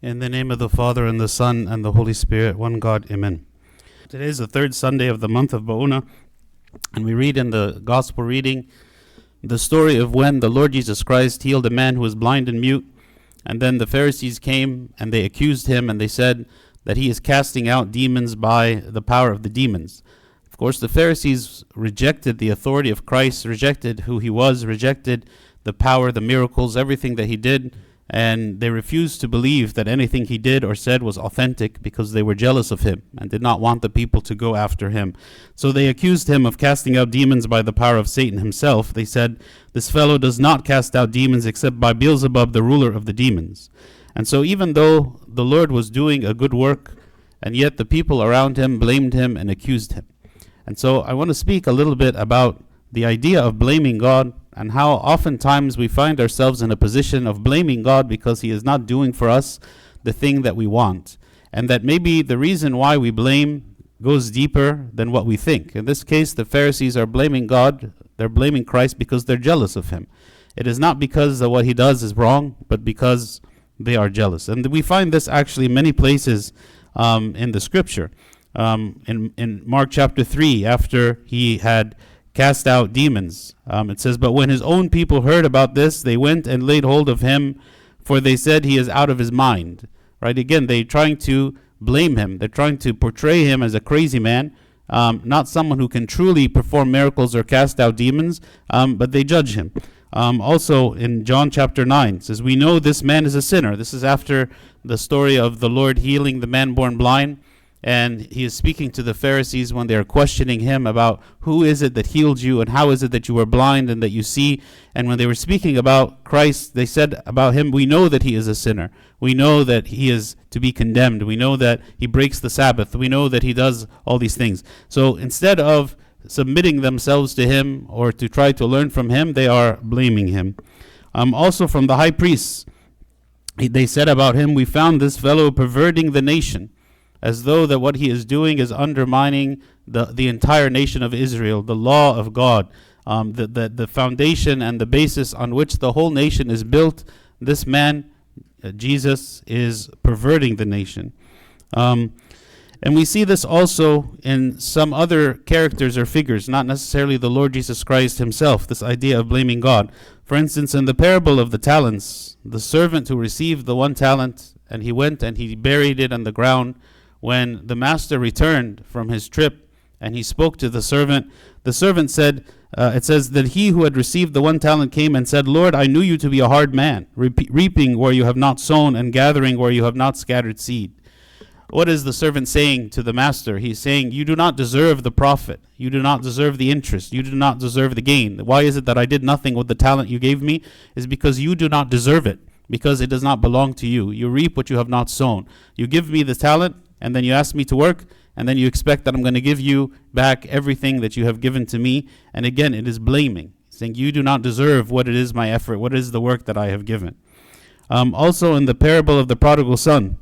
In the name of the Father, and the Son, and the Holy Spirit, one God, Amen. Today is the third Sunday of the month of Ba'una, and we read in the Gospel reading the story of when the Lord Jesus Christ healed a man who was blind and mute, and then the Pharisees came and they accused him and they said that he is casting out demons by the power of the demons. Of course, the Pharisees rejected the authority of Christ, rejected who he was, rejected the power, the miracles, everything that he did and they refused to believe that anything he did or said was authentic because they were jealous of him and did not want the people to go after him. So they accused him of casting out demons by the power of Satan himself. They said, This fellow does not cast out demons except by Beelzebub, the ruler of the demons. And so, even though the Lord was doing a good work, and yet the people around him blamed him and accused him. And so, I want to speak a little bit about the idea of blaming God and how oftentimes we find ourselves in a position of blaming God because He is not doing for us the thing that we want. And that maybe the reason why we blame goes deeper than what we think. In this case, the Pharisees are blaming God, they're blaming Christ because they're jealous of Him. It is not because what He does is wrong, but because they are jealous. And we find this actually many places um, in the scripture. Um, in, in Mark chapter 3, after he had cast out demons. Um, it says, But when his own people heard about this, they went and laid hold of him, for they said he is out of his mind. Right? Again, they're trying to blame him. They're trying to portray him as a crazy man, um, not someone who can truly perform miracles or cast out demons, um, but they judge him. Um, also in John chapter 9 says, We know this man is a sinner. This is after the story of the Lord healing the man born blind and he is speaking to the Pharisees when they are questioning him about who is it that healed you and how is it that you were blind and that you see. And when they were speaking about Christ, they said about him, We know that he is a sinner. We know that he is to be condemned. We know that he breaks the Sabbath. We know that he does all these things. So instead of submitting themselves to him or to try to learn from him, they are blaming him. Um, also, from the high priests, they said about him, We found this fellow perverting the nation as though that what he is doing is undermining the, the entire nation of Israel, the law of God, um, the, the, the foundation and the basis on which the whole nation is built. This man, uh, Jesus, is perverting the nation. Um, and we see this also in some other characters or figures, not necessarily the Lord Jesus Christ himself, this idea of blaming God. For instance, in the parable of the talents, the servant who received the one talent, and he went and he buried it on the ground when the master returned from his trip and he spoke to the servant, the servant said, uh, it says that he who had received the one talent came and said, Lord, I knew you to be a hard man, reaping where you have not sown and gathering where you have not scattered seed. What is the servant saying to the master? He's saying, You do not deserve the profit. You do not deserve the interest. You do not deserve the gain. Why is it that I did nothing with the talent you gave me? Is because you do not deserve it, because it does not belong to you. You reap what you have not sown. You give me the talent, and then you ask me to work, and then you expect that I'm going to give you back everything that you have given to me. And again, it is blaming, saying, You do not deserve what it is my effort, what is the work that I have given. Um, also, in the parable of the prodigal son,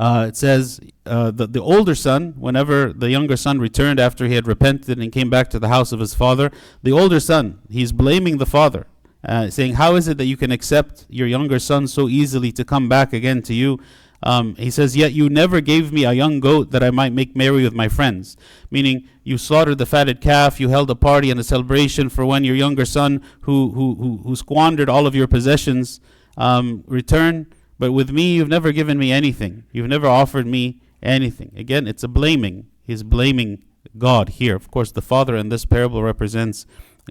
uh, it says uh, the, the older son, whenever the younger son returned after he had repented and came back to the house of his father, the older son, he's blaming the father, uh, saying, How is it that you can accept your younger son so easily to come back again to you? Um, he says, Yet you never gave me a young goat that I might make merry with my friends. Meaning, you slaughtered the fatted calf, you held a party and a celebration for when your younger son, who, who, who, who squandered all of your possessions, um, returned. But with me, you've never given me anything. You've never offered me anything. Again, it's a blaming. He's blaming God here. Of course, the father in this parable represents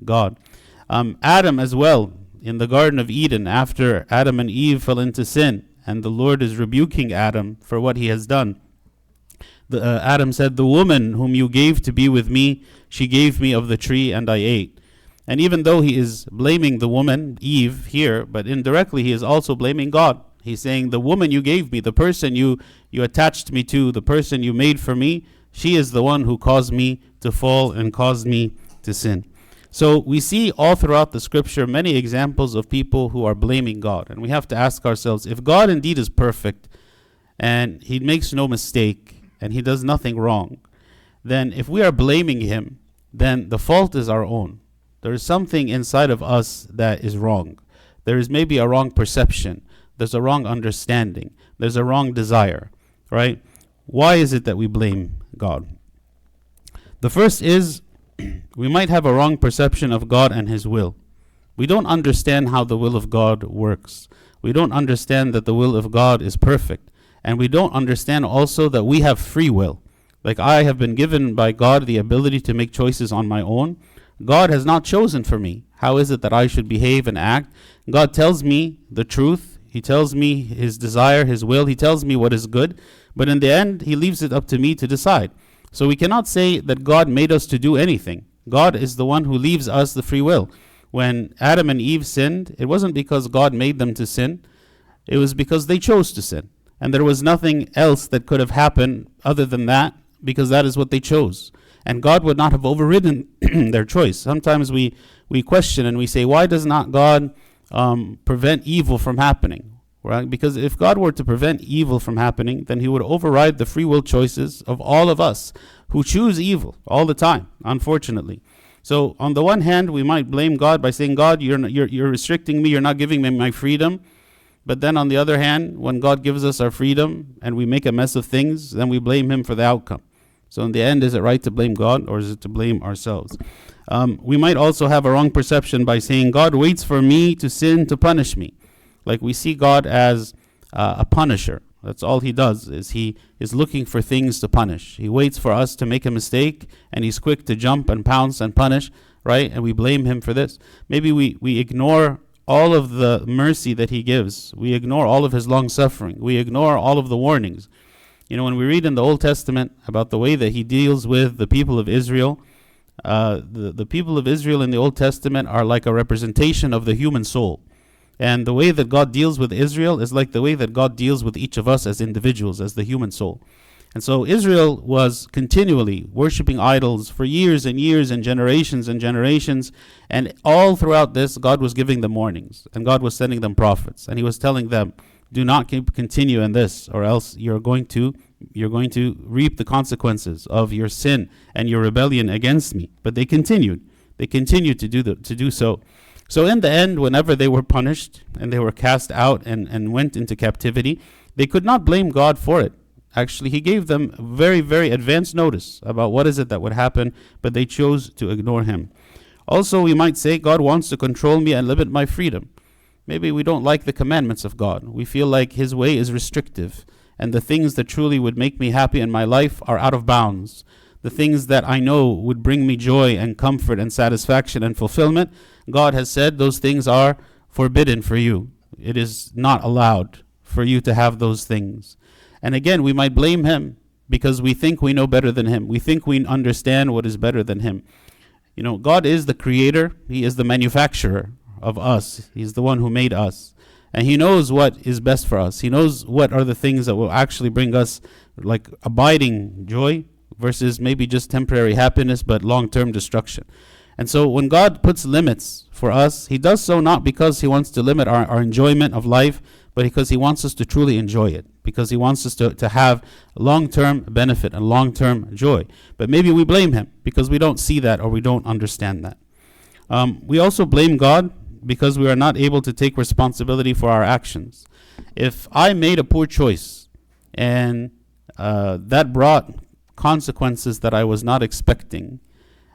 God. Um, Adam, as well, in the Garden of Eden, after Adam and Eve fell into sin, and the Lord is rebuking Adam for what he has done. The, uh, Adam said, The woman whom you gave to be with me, she gave me of the tree, and I ate. And even though he is blaming the woman, Eve, here, but indirectly he is also blaming God. He's saying, The woman you gave me, the person you, you attached me to, the person you made for me, she is the one who caused me to fall and caused me to sin. So we see all throughout the scripture many examples of people who are blaming God. And we have to ask ourselves if God indeed is perfect and he makes no mistake and he does nothing wrong, then if we are blaming him, then the fault is our own. There is something inside of us that is wrong. There is maybe a wrong perception. There's a wrong understanding. There's a wrong desire, right? Why is it that we blame God? The first is we might have a wrong perception of God and His will. We don't understand how the will of God works. We don't understand that the will of God is perfect. And we don't understand also that we have free will. Like I have been given by God the ability to make choices on my own. God has not chosen for me. How is it that I should behave and act? God tells me the truth. He tells me his desire, his will. He tells me what is good. But in the end, he leaves it up to me to decide. So we cannot say that God made us to do anything. God is the one who leaves us the free will. When Adam and Eve sinned, it wasn't because God made them to sin, it was because they chose to sin. And there was nothing else that could have happened other than that, because that is what they chose. And God would not have overridden their choice. Sometimes we, we question and we say, why does not God um, prevent evil from happening? Right? Because if God were to prevent evil from happening, then He would override the free will choices of all of us who choose evil all the time, unfortunately. So, on the one hand, we might blame God by saying, God, you're, you're, you're restricting me, you're not giving me my freedom. But then on the other hand, when God gives us our freedom and we make a mess of things, then we blame Him for the outcome. So, in the end, is it right to blame God or is it to blame ourselves? Um, we might also have a wrong perception by saying, God waits for me to sin to punish me. Like we see God as uh, a punisher. That's all he does is he is looking for things to punish. He waits for us to make a mistake and he's quick to jump and pounce and punish, right? And we blame him for this. Maybe we, we ignore all of the mercy that he gives. We ignore all of his long suffering. We ignore all of the warnings. You know, when we read in the Old Testament about the way that he deals with the people of Israel, uh, the, the people of Israel in the Old Testament are like a representation of the human soul. And the way that God deals with Israel is like the way that God deals with each of us as individuals, as the human soul. And so Israel was continually worshiping idols for years and years and generations and generations. And all throughout this, God was giving them warnings and God was sending them prophets. And He was telling them, do not continue in this, or else you're going to you're going to reap the consequences of your sin and your rebellion against me. But they continued. They continued to do the, to do so. So in the end, whenever they were punished and they were cast out and, and went into captivity, they could not blame God for it. Actually, he gave them very, very advanced notice about what is it that would happen, but they chose to ignore him. Also, we might say, God wants to control me and limit my freedom. Maybe we don't like the commandments of God. We feel like his way is restrictive, and the things that truly would make me happy in my life are out of bounds. The things that I know would bring me joy and comfort and satisfaction and fulfillment, God has said those things are forbidden for you. It is not allowed for you to have those things. And again, we might blame Him because we think we know better than Him. We think we understand what is better than Him. You know, God is the creator, He is the manufacturer of us, He's the one who made us. And He knows what is best for us. He knows what are the things that will actually bring us like abiding joy versus maybe just temporary happiness but long term destruction. And so when God puts limits for us, He does so not because He wants to limit our, our enjoyment of life, but because He wants us to truly enjoy it, because He wants us to, to have long term benefit and long term joy. But maybe we blame Him because we don't see that or we don't understand that. Um, we also blame God because we are not able to take responsibility for our actions. If I made a poor choice and uh, that brought consequences that I was not expecting,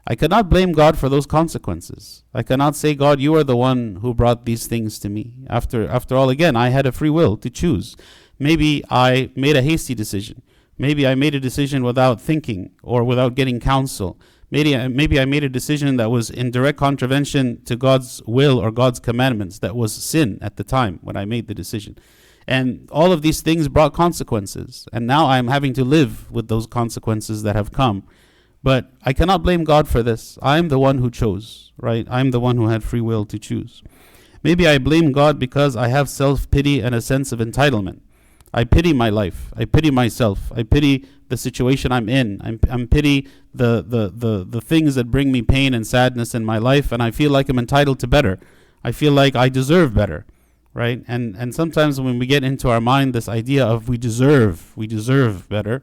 I cannot blame God for those consequences. I cannot say, God, you are the one who brought these things to me. After, after all, again, I had a free will to choose. Maybe I made a hasty decision. Maybe I made a decision without thinking or without getting counsel. Maybe, uh, maybe I made a decision that was in direct contravention to God's will or God's commandments. That was sin at the time when I made the decision. And all of these things brought consequences. And now I'm having to live with those consequences that have come. But I cannot blame God for this. I'm the one who chose, right? I'm the one who had free will to choose. Maybe I blame God because I have self pity and a sense of entitlement. I pity my life. I pity myself. I pity the situation I'm in. I'm, I'm pity the, the, the, the things that bring me pain and sadness in my life, and I feel like I'm entitled to better. I feel like I deserve better, right? And and sometimes when we get into our mind this idea of we deserve, we deserve better,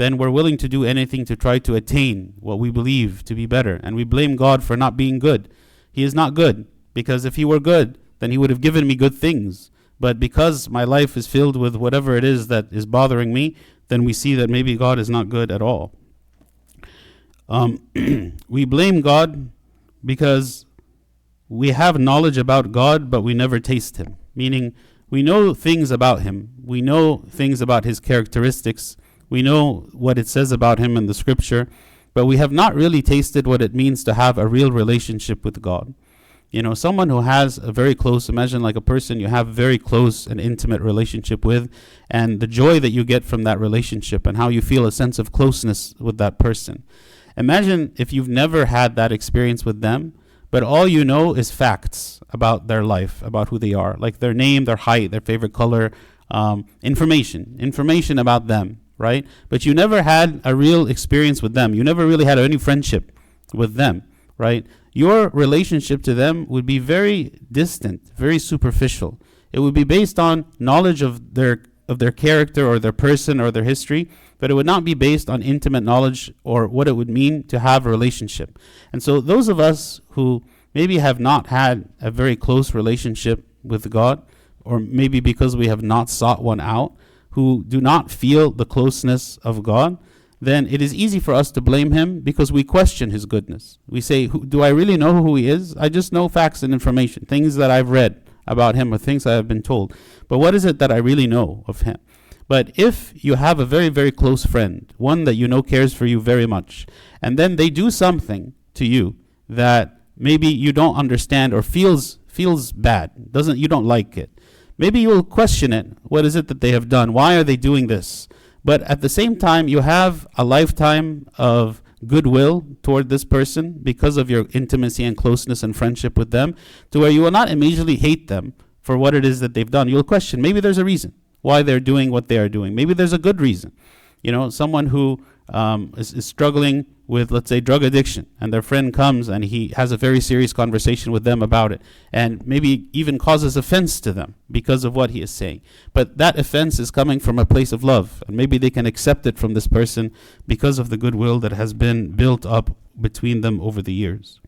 then we're willing to do anything to try to attain what we believe to be better. And we blame God for not being good. He is not good, because if He were good, then He would have given me good things. But because my life is filled with whatever it is that is bothering me, then we see that maybe God is not good at all. Um, we blame God because we have knowledge about God, but we never taste Him. Meaning, we know things about Him, we know things about His characteristics, we know what it says about Him in the Scripture, but we have not really tasted what it means to have a real relationship with God. You know, someone who has a very close, imagine like a person you have very close and intimate relationship with, and the joy that you get from that relationship and how you feel a sense of closeness with that person. Imagine if you've never had that experience with them, but all you know is facts about their life, about who they are, like their name, their height, their favorite color, um, information, information about them, right? But you never had a real experience with them. You never really had any friendship with them, right? Your relationship to them would be very distant, very superficial. It would be based on knowledge of their of their character or their person or their history, but it would not be based on intimate knowledge or what it would mean to have a relationship. And so those of us who maybe have not had a very close relationship with God, or maybe because we have not sought one out, who do not feel the closeness of God, then it is easy for us to blame him because we question his goodness. We say, Do I really know who he is? I just know facts and information, things that I've read about him or things I have been told. But what is it that I really know of him? But if you have a very, very close friend, one that you know cares for you very much, and then they do something to you that maybe you don't understand or feels feels bad, doesn't you don't like it. Maybe you will question it. What is it that they have done? Why are they doing this? But at the same time, you have a lifetime of goodwill toward this person because of your intimacy and closeness and friendship with them, to where you will not immediately hate them for what it is that they've done. You'll question, maybe there's a reason why they're doing what they are doing. Maybe there's a good reason. You know, someone who um, is, is struggling with, let's say, drug addiction, and their friend comes and he has a very serious conversation with them about it, and maybe even causes offense to them because of what he is saying. But that offense is coming from a place of love, and maybe they can accept it from this person because of the goodwill that has been built up between them over the years.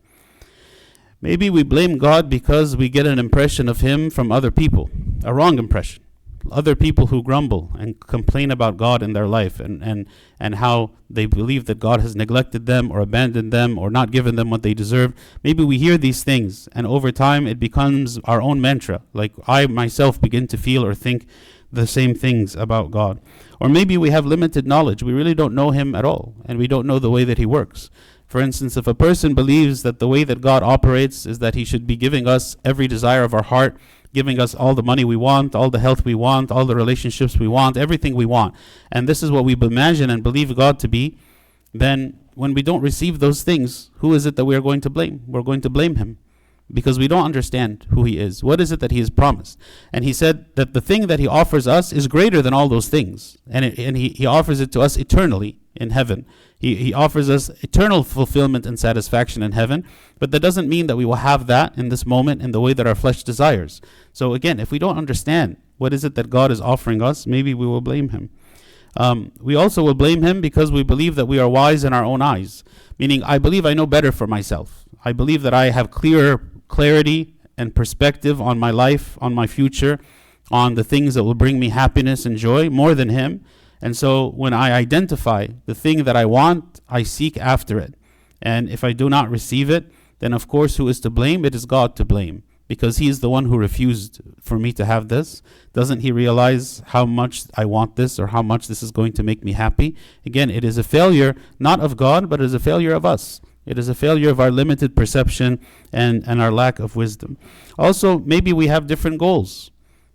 Maybe we blame God because we get an impression of Him from other people, a wrong impression other people who grumble and complain about God in their life and, and, and how they believe that God has neglected them or abandoned them or not given them what they deserve. Maybe we hear these things and over time it becomes our own mantra. Like I myself begin to feel or think the same things about God. Or maybe we have limited knowledge. We really don't know Him at all and we don't know the way that He works. For instance, if a person believes that the way that God operates is that He should be giving us every desire of our heart giving us all the money we want, all the health we want, all the relationships we want, everything we want, and this is what we imagine and believe God to be, then when we don't receive those things, who is it that we are going to blame? We're going to blame Him because we don't understand who He is. What is it that He has promised? And He said that the thing that He offers us is greater than all those things, and, it, and he, he offers it to us eternally in heaven. He, he offers us eternal fulfillment and satisfaction in heaven, but that doesn't mean that we will have that in this moment in the way that our flesh desires. So, again, if we don't understand what is it that God is offering us, maybe we will blame Him. Um, we also will blame Him because we believe that we are wise in our own eyes, meaning, I believe I know better for myself. I believe that I have clearer clarity and perspective on my life, on my future, on the things that will bring me happiness and joy more than Him. And so when I identify the thing that I want, I seek after it. And if I do not receive it, then of course, who is to blame? It is God to blame because He is the one who refused for me to have this. Doesn't He realize how much I want this or how much this is going to make me happy? Again, it is a failure not of God, but it is a failure of us. It is a failure of our limited perception and, and our lack of wisdom. Also, maybe we have different goals.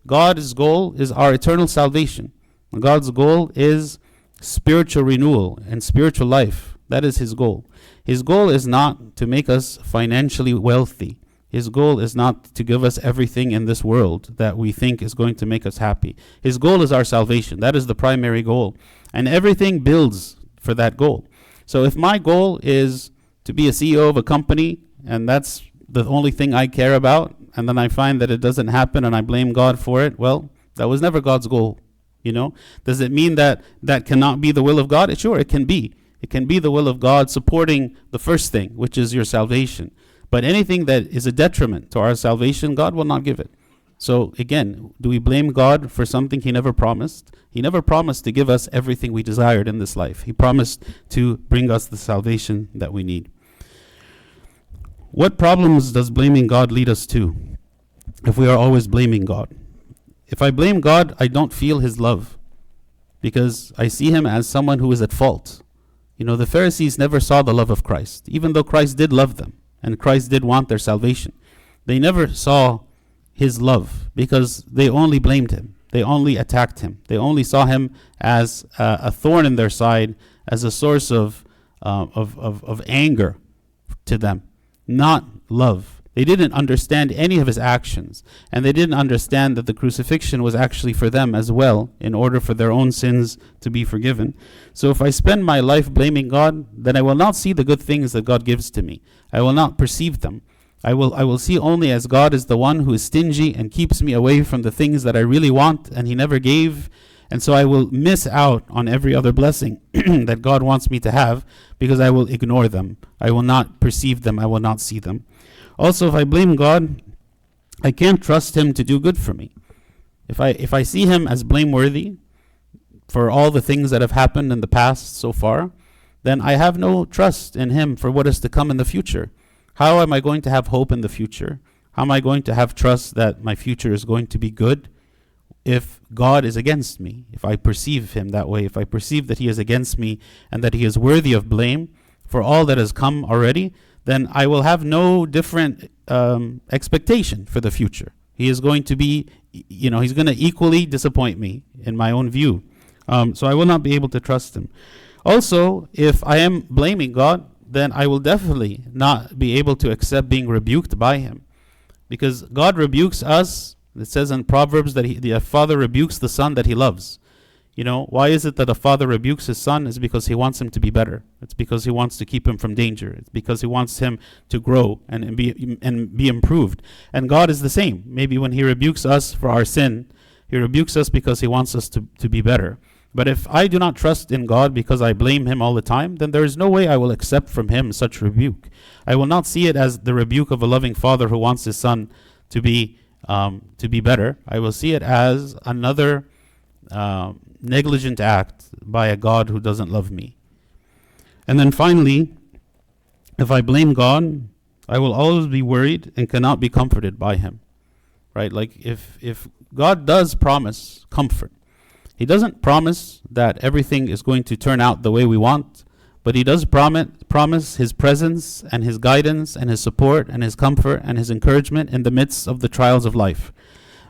God's goal is our eternal salvation. God's goal is spiritual renewal and spiritual life. That is his goal. His goal is not to make us financially wealthy. His goal is not to give us everything in this world that we think is going to make us happy. His goal is our salvation. That is the primary goal. And everything builds for that goal. So if my goal is to be a CEO of a company and that's the only thing I care about, and then I find that it doesn't happen and I blame God for it, well, that was never God's goal you know, does it mean that that cannot be the will of God? Sure, it can be. It can be the will of God supporting the first thing, which is your salvation. But anything that is a detriment to our salvation, God will not give it. So again, do we blame God for something He never promised? He never promised to give us everything we desired in this life. He promised to bring us the salvation that we need. What problems does blaming God lead us to if we are always blaming God? If I blame God, I don't feel His love because I see Him as someone who is at fault. You know, the Pharisees never saw the love of Christ, even though Christ did love them and Christ did want their salvation. They never saw His love because they only blamed Him. They only attacked Him. They only saw Him as uh, a thorn in their side, as a source of, uh, of, of, of anger to them, not love. They didn't understand any of his actions, and they didn't understand that the crucifixion was actually for them as well, in order for their own sins to be forgiven. So if I spend my life blaming God, then I will not see the good things that God gives to me. I will not perceive them. I will I will see only as God is the one who is stingy and keeps me away from the things that I really want and he never gave. And so I will miss out on every other blessing that God wants me to have because I will ignore them. I will not perceive them. I will not see them. Also, if I blame God, I can't trust Him to do good for me. If I if I see Him as blameworthy for all the things that have happened in the past so far, then I have no trust in Him for what is to come in the future. How am I going to have hope in the future? How am I going to have trust that my future is going to be good if God is against me? If I perceive Him that way, if I perceive that He is against me and that He is worthy of blame for all that has come already, then I will have no different um, expectation for the future. He is going to be, you know, he's going to equally disappoint me in my own view. Um, so I will not be able to trust him. Also, if I am blaming God, then I will definitely not be able to accept being rebuked by him. Because God rebukes us. It says in Proverbs that he, the father rebukes the son that he loves. You know, why is it that a father rebukes his son? Is because he wants him to be better. It's because he wants to keep him from danger. It's because he wants him to grow and, and be and be improved. And God is the same. Maybe when he rebukes us for our sin, he rebukes us because he wants us to, to be better. But if I do not trust in God because I blame him all the time, then there is no way I will accept from him such rebuke. I will not see it as the rebuke of a loving father who wants his son to be um, to be better. I will see it as another um, negligent act by a God who doesn't love me. And then finally, if I blame God, I will always be worried and cannot be comforted by him. Right? Like if if God does promise comfort, he doesn't promise that everything is going to turn out the way we want, but he does promise promise his presence and his guidance and his support and his comfort and his encouragement in the midst of the trials of life.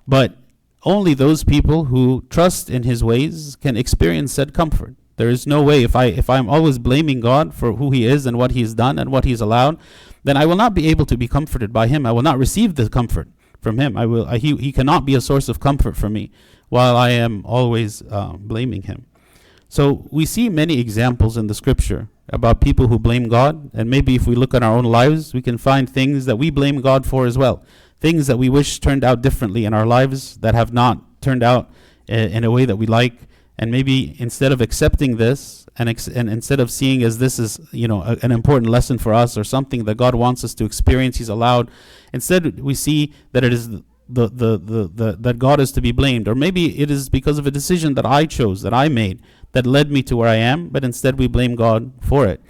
But only those people who trust in his ways can experience said comfort. There is no way if I if I'm always blaming God for who he is and what he's done and what he's allowed, then I will not be able to be comforted by him. I will not receive the comfort from him. I will I, he he cannot be a source of comfort for me while I am always uh, blaming him. So we see many examples in the scripture about people who blame God, and maybe if we look at our own lives, we can find things that we blame God for as well things that we wish turned out differently in our lives that have not turned out uh, in a way that we like. And maybe instead of accepting this and, ex- and instead of seeing as this is, you know, a, an important lesson for us or something that God wants us to experience, He's allowed, instead we see that it is the, the, the, the, that God is to be blamed. Or maybe it is because of a decision that I chose, that I made, that led me to where I am, but instead we blame God for it.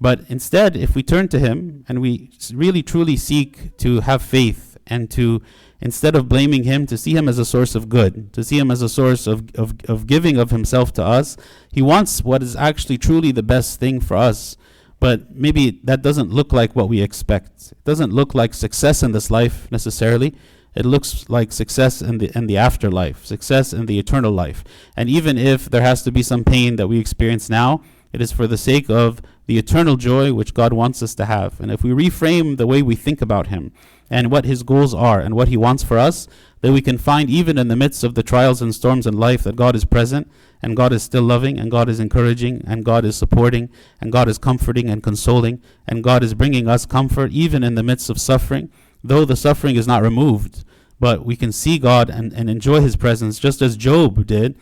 But instead, if we turn to Him and we really truly seek to have faith and to instead of blaming him to see him as a source of good to see him as a source of, of, of giving of himself to us. He wants what is actually truly the best thing for us but maybe that doesn't look like what we expect. It doesn't look like success in this life necessarily. It looks like success in the in the afterlife success in the eternal life. And even if there has to be some pain that we experience now it is for the sake of the eternal joy which God wants us to have. And if we reframe the way we think about Him and what His goals are and what He wants for us, then we can find, even in the midst of the trials and storms in life, that God is present and God is still loving and God is encouraging and God is supporting and God is comforting and consoling and God is bringing us comfort even in the midst of suffering, though the suffering is not removed. But we can see God and, and enjoy His presence just as Job did,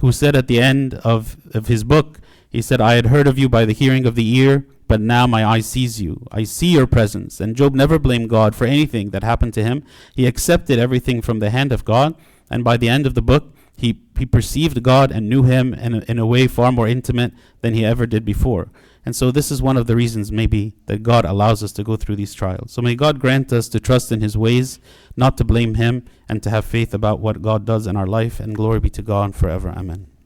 who said at the end of, of his book, he said, I had heard of you by the hearing of the ear, but now my eye sees you. I see your presence. And Job never blamed God for anything that happened to him. He accepted everything from the hand of God, and by the end of the book, he, he perceived God and knew him in a, in a way far more intimate than he ever did before. And so, this is one of the reasons, maybe, that God allows us to go through these trials. So, may God grant us to trust in his ways, not to blame him, and to have faith about what God does in our life. And glory be to God forever. Amen.